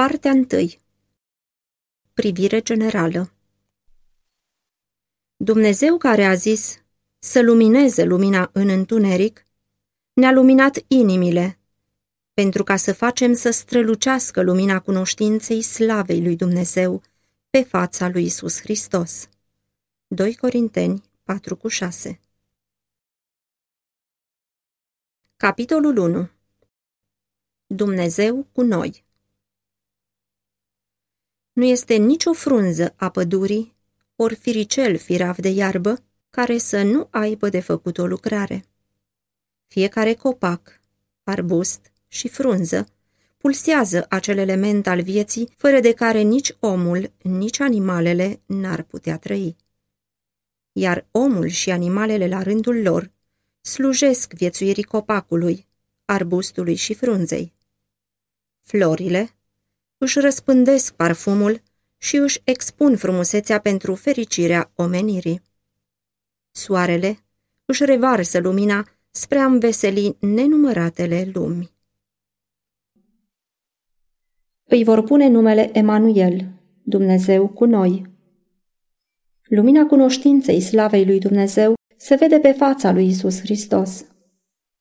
Partea 1. Privire generală Dumnezeu care a zis să lumineze lumina în întuneric, ne-a luminat inimile, pentru ca să facem să strălucească lumina cunoștinței slavei lui Dumnezeu pe fața lui Isus Hristos. 2 Corinteni 4,6 Capitolul 1 Dumnezeu cu noi Nu este nicio frunză a pădurii, ori firicel firav de iarbă, care să nu aibă de făcut o lucrare. Fiecare copac, arbust și frunză pulsează acel element al vieții fără de care nici omul, nici animalele n-ar putea trăi. Iar omul și animalele la rândul lor slujesc viețuirii copacului, arbustului și frunzei. Florile își răspândesc parfumul și își expun frumusețea pentru fericirea omenirii. Soarele își revarsă lumina spre a înveseli nenumăratele lumi. Îi vor pune numele Emanuel, Dumnezeu cu noi. Lumina cunoștinței slavei lui Dumnezeu se vede pe fața lui Isus Hristos.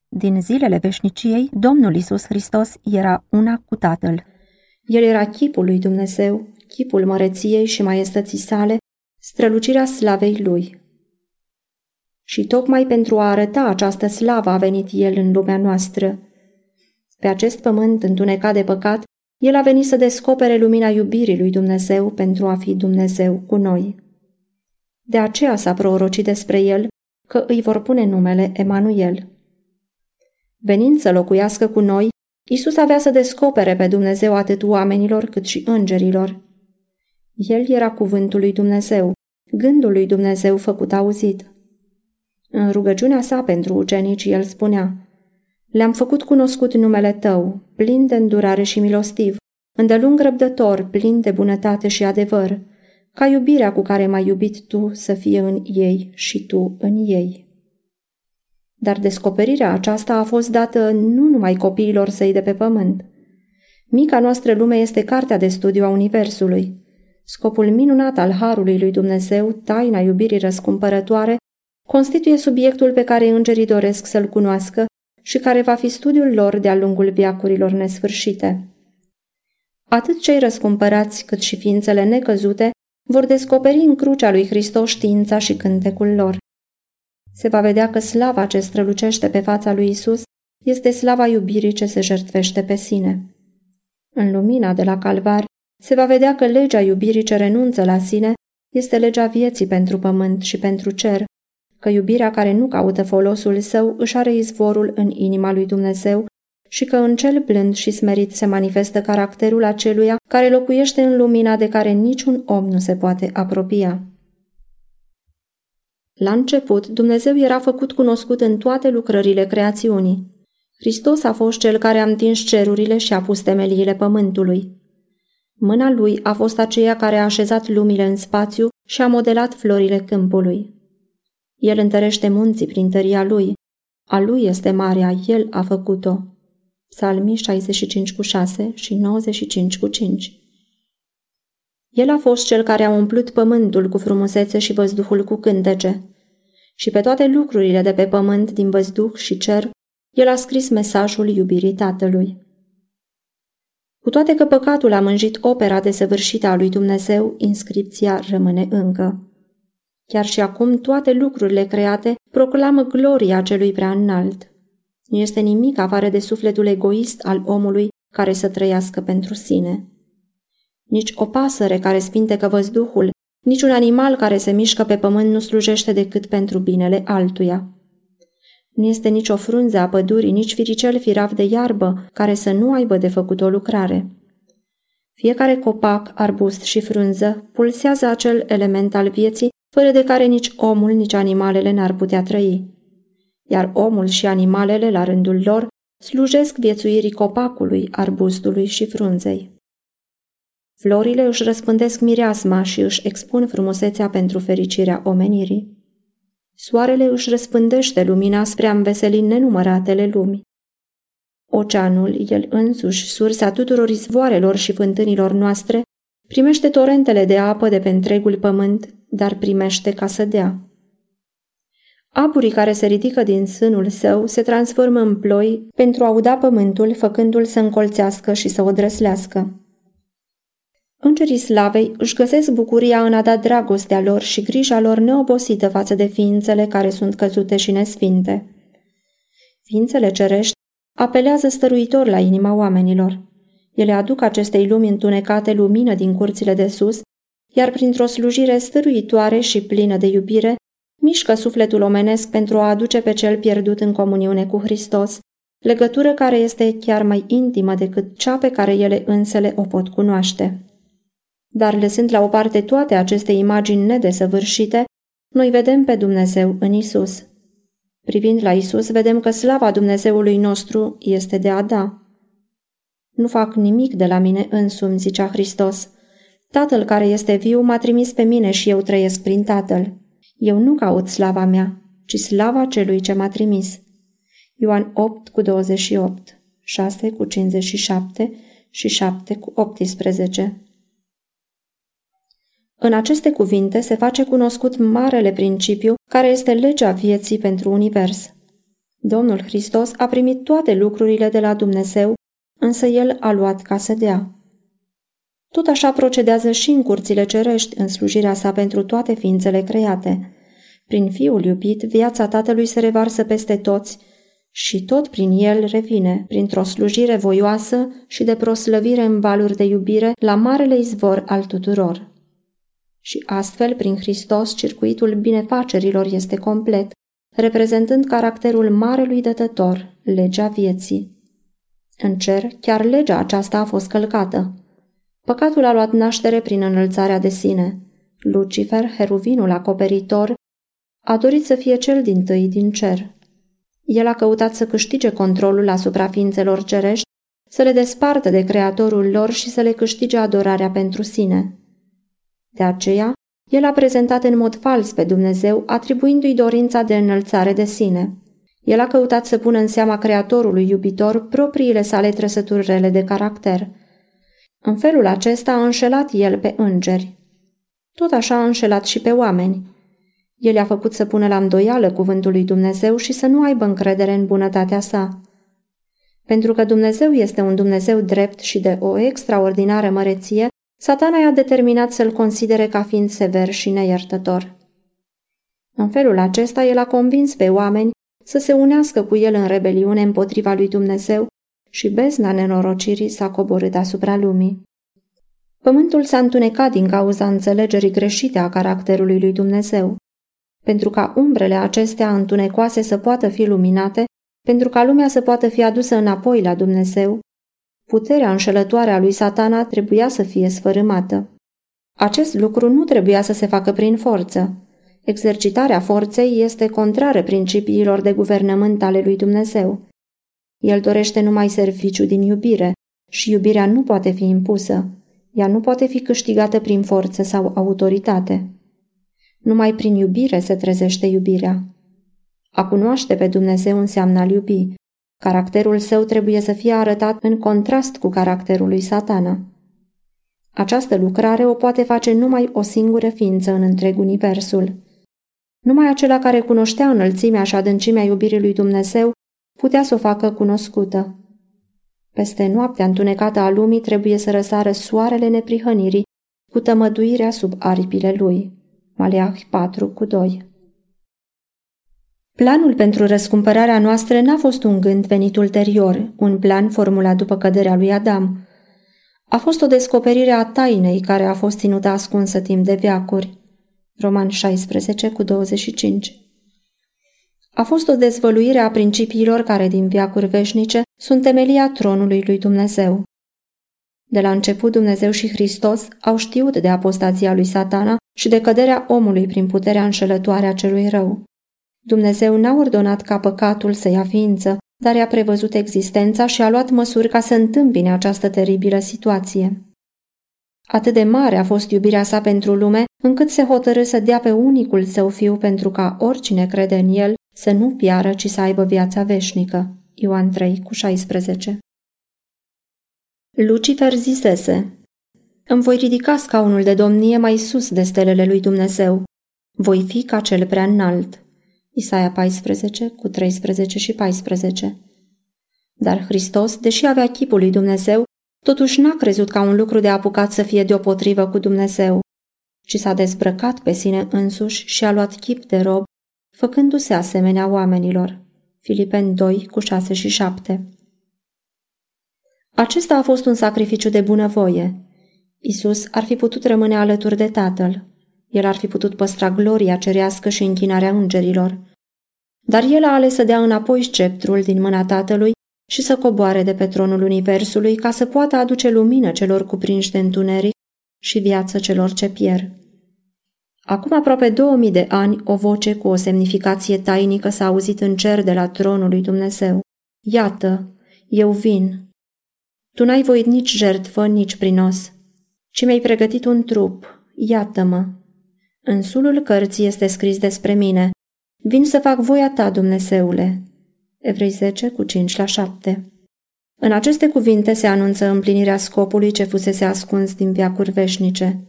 Din zilele veșniciei, Domnul Isus Hristos era una cu Tatăl. El era chipul lui Dumnezeu, chipul măreției și maiestății sale, strălucirea slavei lui. Și tocmai pentru a arăta această slavă a venit El în lumea noastră. Pe acest pământ întunecat de păcat, El a venit să descopere lumina iubirii lui Dumnezeu pentru a fi Dumnezeu cu noi. De aceea s-a prorocit despre El că îi vor pune numele Emanuel. Venind să locuiască cu noi, Isus avea să descopere pe Dumnezeu atât oamenilor cât și îngerilor. El era cuvântul lui Dumnezeu, gândul lui Dumnezeu făcut auzit. În rugăciunea sa pentru ucenici, el spunea, Le-am făcut cunoscut numele tău, plin de îndurare și milostiv, îndelung răbdător, plin de bunătate și adevăr, ca iubirea cu care m-ai iubit tu să fie în ei și tu în ei. Dar descoperirea aceasta a fost dată nu numai copiilor săi de pe pământ. Mica noastră lume este cartea de studiu a Universului. Scopul minunat al Harului lui Dumnezeu, taina iubirii răscumpărătoare, constituie subiectul pe care îngerii doresc să-l cunoască și care va fi studiul lor de-a lungul viacurilor nesfârșite. Atât cei răscumpărați cât și ființele necăzute vor descoperi în crucea lui Hristos știința și cântecul lor. Se va vedea că slava ce strălucește pe fața lui Isus este slava iubirii ce se jertfește pe sine. În lumina de la calvar se va vedea că legea iubirii ce renunță la sine este legea vieții pentru pământ și pentru cer, că iubirea care nu caută folosul său își are izvorul în inima lui Dumnezeu și că în cel blând și smerit se manifestă caracterul aceluia care locuiește în lumina de care niciun om nu se poate apropia. La început, Dumnezeu era făcut cunoscut în toate lucrările creațiunii. Hristos a fost cel care a întins cerurile și a pus temeliile pământului. Mâna lui a fost aceea care a așezat lumile în spațiu și a modelat florile câmpului. El întărește munții prin tăria lui. A lui este marea, el a făcut-o. Psalmii 65 cu 6 și 95 cu 5 El a fost cel care a umplut pământul cu frumusețe și văzduhul cu cântece. Și pe toate lucrurile de pe pământ, din văzduh și cer, el a scris mesajul iubirii Tatălui. Cu toate că păcatul a mânjit opera desăvârșită a lui Dumnezeu, inscripția rămâne încă. Chiar și acum toate lucrurile create proclamă gloria celui prea înalt. Nu este nimic afară de sufletul egoist al omului care să trăiască pentru sine. Nici o pasăre care spintecă văzduhul, nici un animal care se mișcă pe pământ nu slujește decât pentru binele altuia. Nu este nici o frunză a pădurii, nici firicel firav de iarbă care să nu aibă de făcut o lucrare. Fiecare copac, arbust și frunză pulsează acel element al vieții fără de care nici omul, nici animalele n-ar putea trăi. Iar omul și animalele, la rândul lor, slujesc viețuirii copacului, arbustului și frunzei. Florile își răspândesc mireasma și își expun frumusețea pentru fericirea omenirii. Soarele își răspândește lumina spre a înveseli nenumăratele lumi. Oceanul, el însuși, sursa tuturor izvoarelor și fântânilor noastre, primește torentele de apă de pe întregul pământ, dar primește ca să dea. Apurii care se ridică din sânul său se transformă în ploi pentru a uda pământul, făcându-l să încolțească și să o drăslească. Îngerii slavei își găsesc bucuria în a da dragostea lor și grija lor neobosită față de ființele care sunt căzute și nesfinte. Ființele cerești apelează stăruitor la inima oamenilor. Ele aduc acestei lumi întunecate lumină din curțile de sus, iar printr-o slujire stăruitoare și plină de iubire, mișcă sufletul omenesc pentru a aduce pe cel pierdut în comuniune cu Hristos, legătură care este chiar mai intimă decât cea pe care ele însele o pot cunoaște. Dar lăsând la o parte toate aceste imagini nedesăvârșite, noi vedem pe Dumnezeu în Isus. Privind la Isus, vedem că slava Dumnezeului nostru este de a da. Nu fac nimic de la mine însumi, zicea Hristos. Tatăl care este viu m-a trimis pe mine și eu trăiesc prin Tatăl. Eu nu caut slava mea, ci slava celui ce m-a trimis. Ioan 8 cu 28, 6 cu 57 și 7 cu 18. În aceste cuvinte se face cunoscut marele principiu care este legea vieții pentru univers. Domnul Hristos a primit toate lucrurile de la Dumnezeu, însă El a luat ca să dea. Tot așa procedează și în curțile cerești în slujirea sa pentru toate ființele create. Prin Fiul iubit, viața Tatălui se revarsă peste toți și tot prin el revine, printr-o slujire voioasă și de proslăvire în valuri de iubire, la marele izvor al tuturor. Și astfel, prin Hristos, circuitul binefacerilor este complet, reprezentând caracterul Marelui Dătător, legea vieții. În cer, chiar legea aceasta a fost călcată. Păcatul a luat naștere prin înălțarea de sine. Lucifer, heruvinul acoperitor, a dorit să fie cel din tâi din cer. El a căutat să câștige controlul asupra ființelor cerești, să le despartă de creatorul lor și să le câștige adorarea pentru sine. De aceea, el a prezentat în mod fals pe Dumnezeu, atribuindu-i dorința de înălțare de sine. El a căutat să pună în seama creatorului iubitor propriile sale trăsături rele de caracter. În felul acesta a înșelat el pe îngeri. Tot așa a înșelat și pe oameni. El a făcut să pună la îndoială cuvântul lui Dumnezeu și să nu aibă încredere în bunătatea sa. Pentru că Dumnezeu este un Dumnezeu drept și de o extraordinară măreție, Satana i-a determinat să-l considere ca fiind sever și neiertător. În felul acesta, el a convins pe oameni să se unească cu el în rebeliune împotriva lui Dumnezeu și bezna nenorocirii s-a coborât asupra lumii. Pământul s-a întunecat din cauza înțelegerii greșite a caracterului lui Dumnezeu. Pentru ca umbrele acestea întunecoase să poată fi luminate, pentru ca lumea să poată fi adusă înapoi la Dumnezeu, Puterea înșelătoare a lui satana trebuia să fie sfărâmată. Acest lucru nu trebuia să se facă prin forță. Exercitarea forței este contrară principiilor de guvernământ ale lui Dumnezeu. El dorește numai serviciu din iubire și iubirea nu poate fi impusă. Ea nu poate fi câștigată prin forță sau autoritate. Numai prin iubire se trezește iubirea. A cunoaște pe Dumnezeu înseamnă a iubi, Caracterul său trebuie să fie arătat în contrast cu caracterul lui satana. Această lucrare o poate face numai o singură ființă în întreg universul. Numai acela care cunoștea înălțimea și adâncimea iubirii lui Dumnezeu putea să o facă cunoscută. Peste noaptea întunecată a lumii trebuie să răsară soarele neprihănirii cu tămăduirea sub aripile lui. Maleah 4 cu 2 Planul pentru răscumpărarea noastră n-a fost un gând venit ulterior, un plan formulat după căderea lui Adam. A fost o descoperire a tainei care a fost ținută ascunsă timp de veacuri. Roman 16 cu 25 A fost o dezvăluire a principiilor care din veacuri veșnice sunt temelia tronului lui Dumnezeu. De la început Dumnezeu și Hristos au știut de apostazia lui satana și de căderea omului prin puterea înșelătoare a celui rău. Dumnezeu n-a ordonat ca păcatul să ia ființă, dar i-a prevăzut existența și a luat măsuri ca să întâmpine această teribilă situație. Atât de mare a fost iubirea sa pentru lume, încât se hotărâ să dea pe unicul său fiu pentru ca oricine crede în el să nu piară, ci să aibă viața veșnică. Ioan 3 cu 16 Lucifer zisese, Îmi voi ridica scaunul de domnie mai sus de stelele lui Dumnezeu. Voi fi ca cel prea înalt. Isaia 14 cu 13 și 14 Dar Hristos, deși avea chipul lui Dumnezeu, totuși n-a crezut ca un lucru de apucat să fie deopotrivă cu Dumnezeu, ci s-a dezbrăcat pe sine însuși și a luat chip de rob, făcându-se asemenea oamenilor. Filipeni 2 cu 6 și 7 Acesta a fost un sacrificiu de bunăvoie. Isus ar fi putut rămâne alături de Tatăl. El ar fi putut păstra gloria cerească și închinarea îngerilor. Dar el a ales să dea înapoi sceptrul din mâna Tatălui și să coboare de pe tronul Universului ca să poată aduce lumină celor cuprinși de întuneric și viață celor ce pierd. Acum aproape 2000 de ani, o voce cu o semnificație tainică s-a auzit în cer de la tronul lui Dumnezeu. Iată, eu vin. Tu n-ai voit nici jertfă, nici prinos, ci mi-ai pregătit un trup. Iată-mă. În sulul cărții este scris despre mine. Vin să fac voia ta, Dumnezeule. Evrei 10 cu 5 la 7 În aceste cuvinte se anunță împlinirea scopului ce fusese ascuns din viacuri veșnice.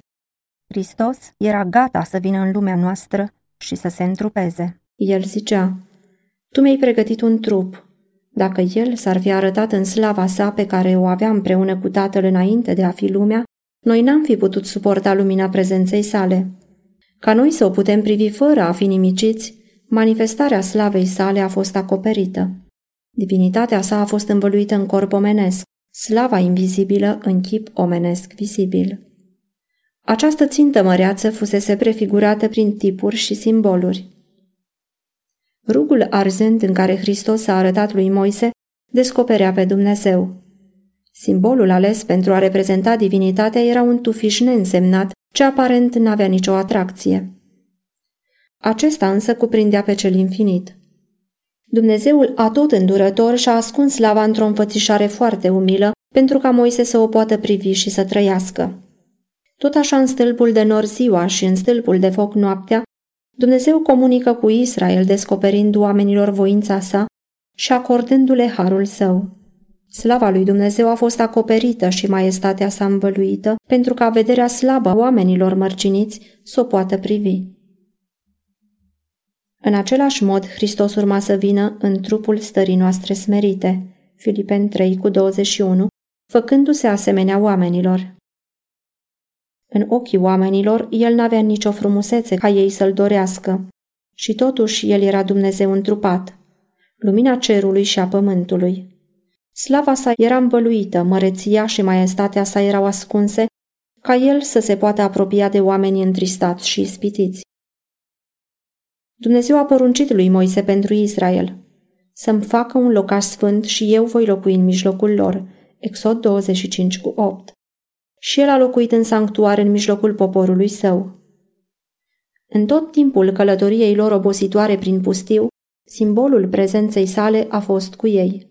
Hristos era gata să vină în lumea noastră și să se întrupeze. El zicea, Tu mi-ai pregătit un trup. Dacă El s-ar fi arătat în slava sa pe care o avea împreună cu Tatăl înainte de a fi lumea, noi n-am fi putut suporta lumina prezenței sale. Ca noi să o putem privi fără a fi nimiciți, manifestarea slavei sale a fost acoperită. Divinitatea sa a fost învăluită în corp omenesc, slava invizibilă în chip omenesc vizibil. Această țintă măreață fusese prefigurată prin tipuri și simboluri. Rugul arzând în care Hristos a arătat lui Moise descoperea pe Dumnezeu. Simbolul ales pentru a reprezenta divinitatea era un tufiș neînsemnat, ce aparent n-avea nicio atracție. Acesta însă cuprindea pe cel infinit. Dumnezeul atot îndurător și-a ascuns lava într-o înfățișare foarte umilă pentru ca Moise să o poată privi și să trăiască. Tot așa în stâlpul de nor ziua și în stâlpul de foc noaptea, Dumnezeu comunică cu Israel descoperind oamenilor voința sa și acordându-le harul său. Slava lui Dumnezeu a fost acoperită și maestatea sa învăluită pentru ca vederea slabă a oamenilor mărciniți să o poată privi. În același mod, Hristos urma să vină în trupul stării noastre smerite, Filipen 3 cu 21, făcându-se asemenea oamenilor. În ochii oamenilor, el n-avea nicio frumusețe ca ei să-l dorească. Și totuși el era Dumnezeu întrupat, lumina cerului și a pământului. Slava sa era învăluită, măreția și maestatea sa erau ascunse, ca el să se poată apropia de oamenii întristați și ispitiți. Dumnezeu a poruncit lui Moise pentru Israel să-mi facă un locaș sfânt și eu voi locui în mijlocul lor. Exod 25 cu 8 și el a locuit în sanctuar în mijlocul poporului său. În tot timpul călătoriei lor obositoare prin pustiu, simbolul prezenței sale a fost cu ei.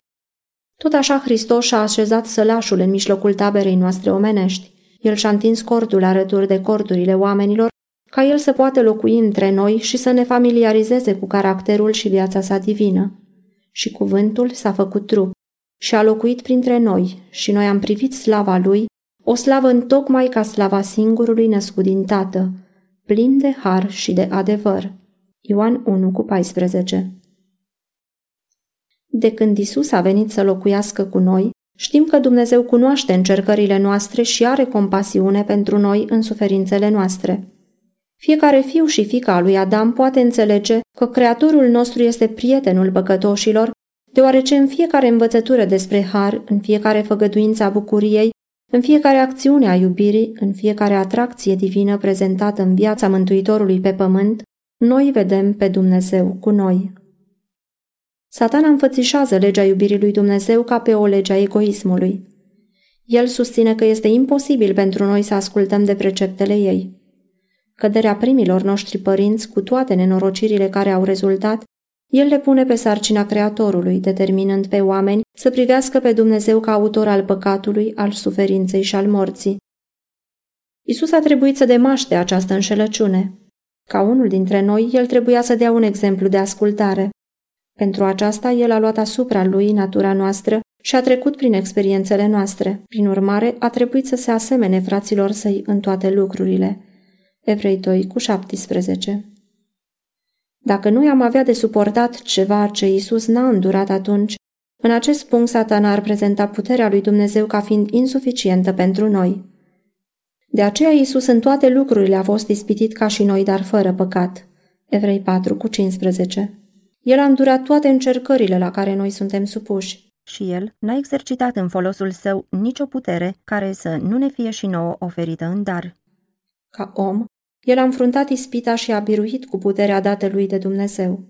Tot așa Hristos și-a așezat sălașul în mijlocul taberei noastre omenești. El și-a întins cordul arături de cordurile oamenilor, ca el să poată locui între noi și să ne familiarizeze cu caracterul și viața sa divină. Și cuvântul s-a făcut trup și a locuit printre noi și noi am privit slava lui, o slavă întocmai ca slava singurului născut din Tată, plin de har și de adevăr. Ioan 1 cu 14 De când Isus a venit să locuiască cu noi, știm că Dumnezeu cunoaște încercările noastre și are compasiune pentru noi în suferințele noastre. Fiecare fiu și fica a lui Adam poate înțelege că Creatorul nostru este prietenul păcătoșilor, deoarece în fiecare învățătură despre har, în fiecare făgăduință a bucuriei, în fiecare acțiune a iubirii, în fiecare atracție divină prezentată în viața Mântuitorului pe pământ, noi vedem pe Dumnezeu cu noi. Satana înfățișează legea iubirii lui Dumnezeu ca pe o lege a egoismului. El susține că este imposibil pentru noi să ascultăm de preceptele ei. Căderea primilor noștri părinți, cu toate nenorocirile care au rezultat, el le pune pe sarcina Creatorului, determinând pe oameni să privească pe Dumnezeu ca autor al păcatului, al suferinței și al morții. Isus a trebuit să demaște această înșelăciune. Ca unul dintre noi, el trebuia să dea un exemplu de ascultare. Pentru aceasta, el a luat asupra lui natura noastră și a trecut prin experiențele noastre. Prin urmare, a trebuit să se asemene fraților săi în toate lucrurile. Evrei 2 cu 17 Dacă noi am avea de suportat ceva ce Isus n-a îndurat atunci, în acest punct satana ar prezenta puterea lui Dumnezeu ca fiind insuficientă pentru noi. De aceea Isus în toate lucrurile a fost ispitit ca și noi, dar fără păcat. Evrei 4 cu 15 El a îndurat toate încercările la care noi suntem supuși. Și el n-a exercitat în folosul său nicio putere care să nu ne fie și nouă oferită în dar. Ca om, el a înfruntat ispita și a biruit cu puterea dată lui de Dumnezeu.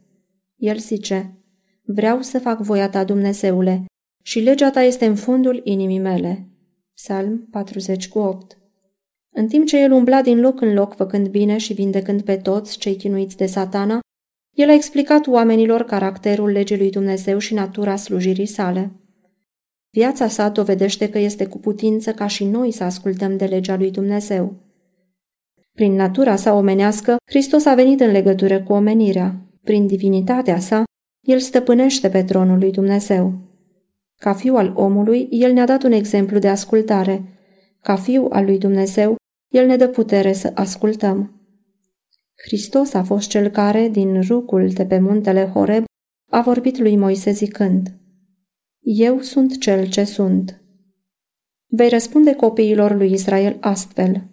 El zice, Vreau să fac voia ta, Dumnezeule, și legea ta este în fundul inimii mele. Psalm 40 cu 8 În timp ce el umbla din loc în loc făcând bine și vindecând pe toți cei chinuiți de satana, el a explicat oamenilor caracterul legii lui Dumnezeu și natura slujirii sale. Viața sa dovedește că este cu putință ca și noi să ascultăm de legea lui Dumnezeu. Prin natura sa omenească, Hristos a venit în legătură cu omenirea. Prin divinitatea sa, el stăpânește pe tronul lui Dumnezeu. Ca fiu al omului, el ne-a dat un exemplu de ascultare. Ca fiu al lui Dumnezeu, el ne dă putere să ascultăm. Hristos a fost cel care, din rucul de pe muntele Horeb, a vorbit lui Moise zicând, Eu sunt cel ce sunt. Vei răspunde copiilor lui Israel astfel,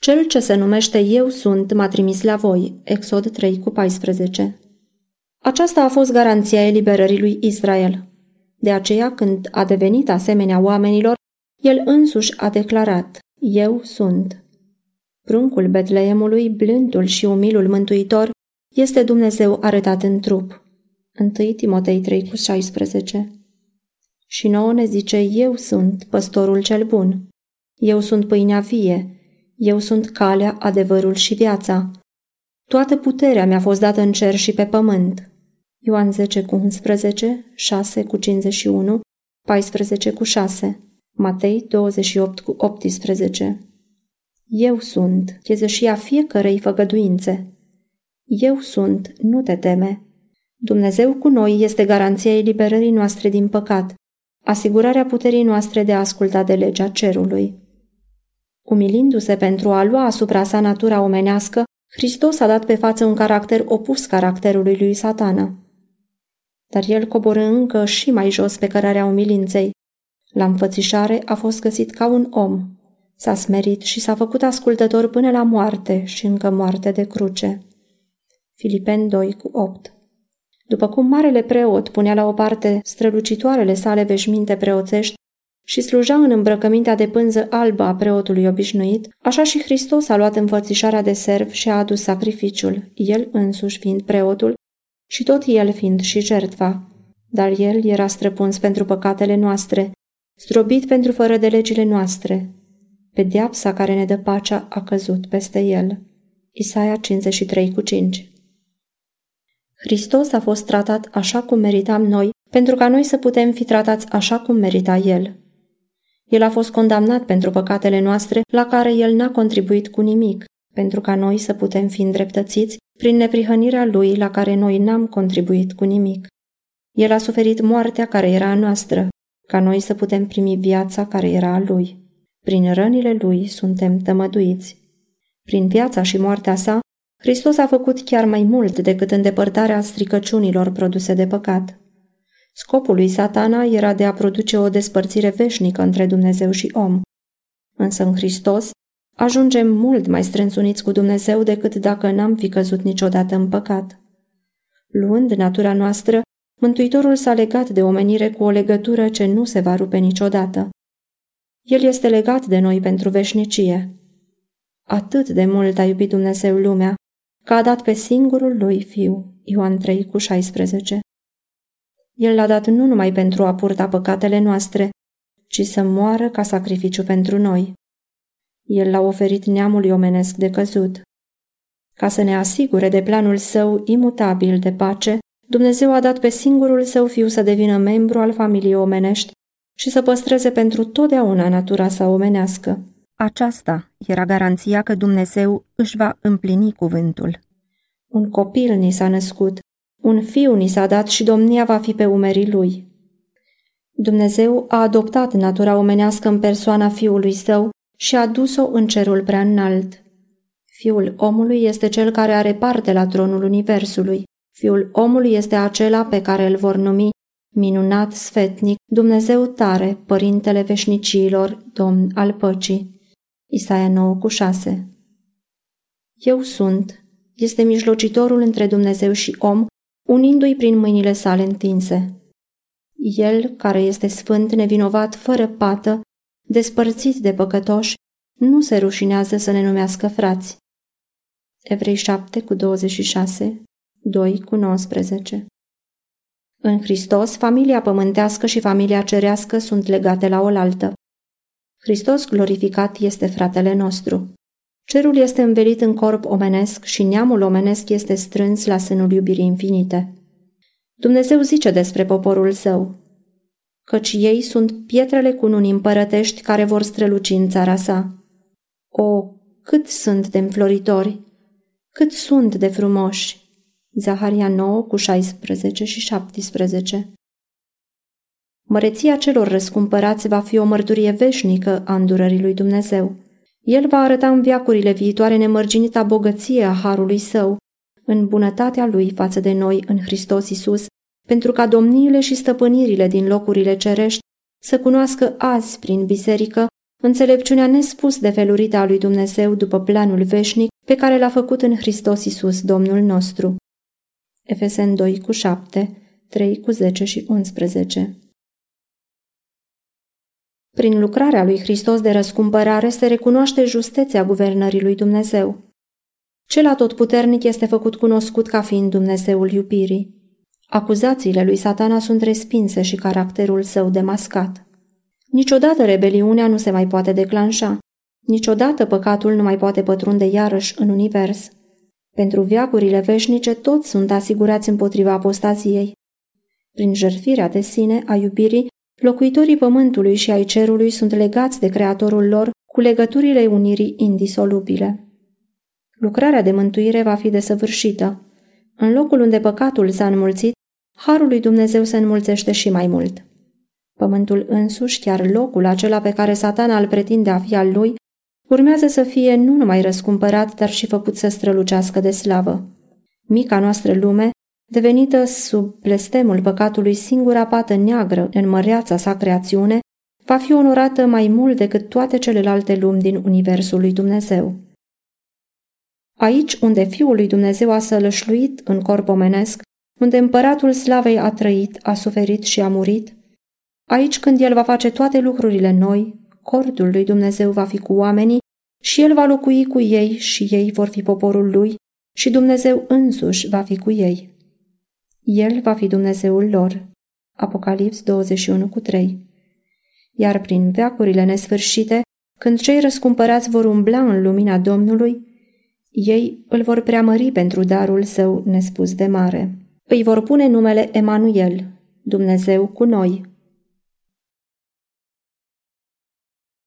Cel ce se numește Eu sunt m-a trimis la voi, Exod 3 cu 14. Aceasta a fost garanția eliberării lui Israel. De aceea, când a devenit asemenea oamenilor, el însuși a declarat, Eu sunt. Pruncul Betleemului, blândul și umilul mântuitor, este Dumnezeu arătat în trup. 1 Timotei 3 cu 16 Și nouă ne zice, Eu sunt păstorul cel bun. Eu sunt pâinea vie. Eu sunt calea, adevărul și viața. Toată puterea mi-a fost dată în cer și pe pământ. Ioan 10 cu 11, 6 cu 51, 14 cu 6, Matei 28 cu 18. Eu sunt, chezășia fiecărei făgăduințe. Eu sunt, nu te teme. Dumnezeu cu noi este garanția eliberării noastre din păcat, asigurarea puterii noastre de a asculta de legea cerului. Umilindu-se pentru a lua asupra sa natura omenească, Hristos a dat pe față un caracter opus caracterului lui satana dar el coborâ încă și mai jos pe cărarea umilinței. La înfățișare a fost găsit ca un om. S-a smerit și s-a făcut ascultător până la moarte și încă moarte de cruce. Filipen 2 cu 8 După cum marele preot punea la o parte strălucitoarele sale veșminte preoțești și sluja în îmbrăcămintea de pânză albă a preotului obișnuit, așa și Hristos a luat înfățișarea de serv și a adus sacrificiul, el însuși fiind preotul, și tot el fiind și jertfa. Dar el era străpuns pentru păcatele noastre, zdrobit pentru fără de legile noastre. Pedeapsa care ne dă pacea a căzut peste el. Isaia 53 cu 5 Hristos a fost tratat așa cum meritam noi, pentru ca noi să putem fi tratați așa cum merita El. El a fost condamnat pentru păcatele noastre, la care El n-a contribuit cu nimic, pentru ca noi să putem fi îndreptățiți prin neprihănirea lui la care noi n-am contribuit cu nimic. El a suferit moartea care era a noastră, ca noi să putem primi viața care era a lui. Prin rănile lui suntem tămăduiți. Prin viața și moartea sa, Hristos a făcut chiar mai mult decât îndepărtarea stricăciunilor produse de păcat. Scopul lui satana era de a produce o despărțire veșnică între Dumnezeu și om. Însă în Hristos, ajungem mult mai strâns uniți cu Dumnezeu decât dacă n-am fi căzut niciodată în păcat. Luând natura noastră, Mântuitorul s-a legat de omenire cu o legătură ce nu se va rupe niciodată. El este legat de noi pentru veșnicie. Atât de mult a iubit Dumnezeu lumea, că a dat pe singurul lui Fiu, Ioan 3 cu 16. El l-a dat nu numai pentru a purta păcatele noastre, ci să moară ca sacrificiu pentru noi. El l-a oferit neamului omenesc de căzut. Ca să ne asigure de planul său imutabil de pace, Dumnezeu a dat pe singurul său fiu să devină membru al familiei omenești și să păstreze pentru totdeauna natura sa omenească. Aceasta era garanția că Dumnezeu își va împlini cuvântul. Un copil ni s-a născut, Un fiu ni s-a dat și domnia va fi pe umerii lui. Dumnezeu a adoptat natura omenească în persoana fiului său și a dus-o în cerul prea înalt. Fiul omului este cel care are parte la tronul universului. Fiul omului este acela pe care îl vor numi minunat sfetnic, Dumnezeu tare, Părintele veșnicilor, Domn al păcii. Isaia 9 cu 6 Eu sunt, este mijlocitorul între Dumnezeu și om, unindu-i prin mâinile sale întinse. El, care este sfânt, nevinovat, fără pată, despărțit de păcătoși, nu se rușinează să ne numească frați. Evrei 7 cu 26, 2 cu 19 În Hristos, familia pământească și familia cerească sunt legate la oaltă. Hristos glorificat este fratele nostru. Cerul este învelit în corp omenesc și neamul omenesc este strâns la sânul iubirii infinite. Dumnezeu zice despre poporul său, căci ei sunt pietrele cununii împărătești care vor străluci în țara sa. O, cât sunt de înfloritori, cât sunt de frumoși! Zaharia 9 cu 16 și 17 Măreția celor răscumpărați va fi o mărturie veșnică a îndurării lui Dumnezeu. El va arăta în viacurile viitoare nemărginita bogăție a harului său, în bunătatea lui față de noi în Hristos Isus, pentru ca domniile și stăpânirile din locurile cerești să cunoască azi prin biserică înțelepciunea nespus de felurită a lui Dumnezeu după planul veșnic pe care l-a făcut în Hristos Isus, Domnul nostru. Efesen 2 cu 7, 3 cu 10 și 11 Prin lucrarea lui Hristos de răscumpărare se recunoaște justețea guvernării lui Dumnezeu. Cel atotputernic este făcut cunoscut ca fiind Dumnezeul iubirii. Acuzațiile lui satana sunt respinse și caracterul său demascat. Niciodată rebeliunea nu se mai poate declanșa. Niciodată păcatul nu mai poate pătrunde iarăși în univers. Pentru viacurile veșnice toți sunt asigurați împotriva apostaziei. Prin jertfirea de sine a iubirii, locuitorii pământului și ai cerului sunt legați de creatorul lor cu legăturile unirii indisolubile. Lucrarea de mântuire va fi desăvârșită. În locul unde păcatul s-a înmulțit, harul lui Dumnezeu se înmulțește și mai mult. Pământul însuși, chiar locul acela pe care satana îl pretinde a fi al lui, urmează să fie nu numai răscumpărat, dar și făcut să strălucească de slavă. Mica noastră lume, devenită sub blestemul păcatului singura pată neagră în măreața sa creațiune, va fi onorată mai mult decât toate celelalte lumi din Universul lui Dumnezeu. Aici unde Fiul lui Dumnezeu a sălășluit în corp omenesc, unde împăratul slavei a trăit, a suferit și a murit, aici când el va face toate lucrurile noi, cordul lui Dumnezeu va fi cu oamenii și el va locui cu ei și ei vor fi poporul lui și Dumnezeu însuși va fi cu ei. El va fi Dumnezeul lor. Apocalips 21 cu 3 Iar prin veacurile nesfârșite, când cei răscumpărați vor umbla în lumina Domnului, ei îl vor preamări pentru darul său nespus de mare. Îi vor pune numele Emanuel, Dumnezeu cu noi.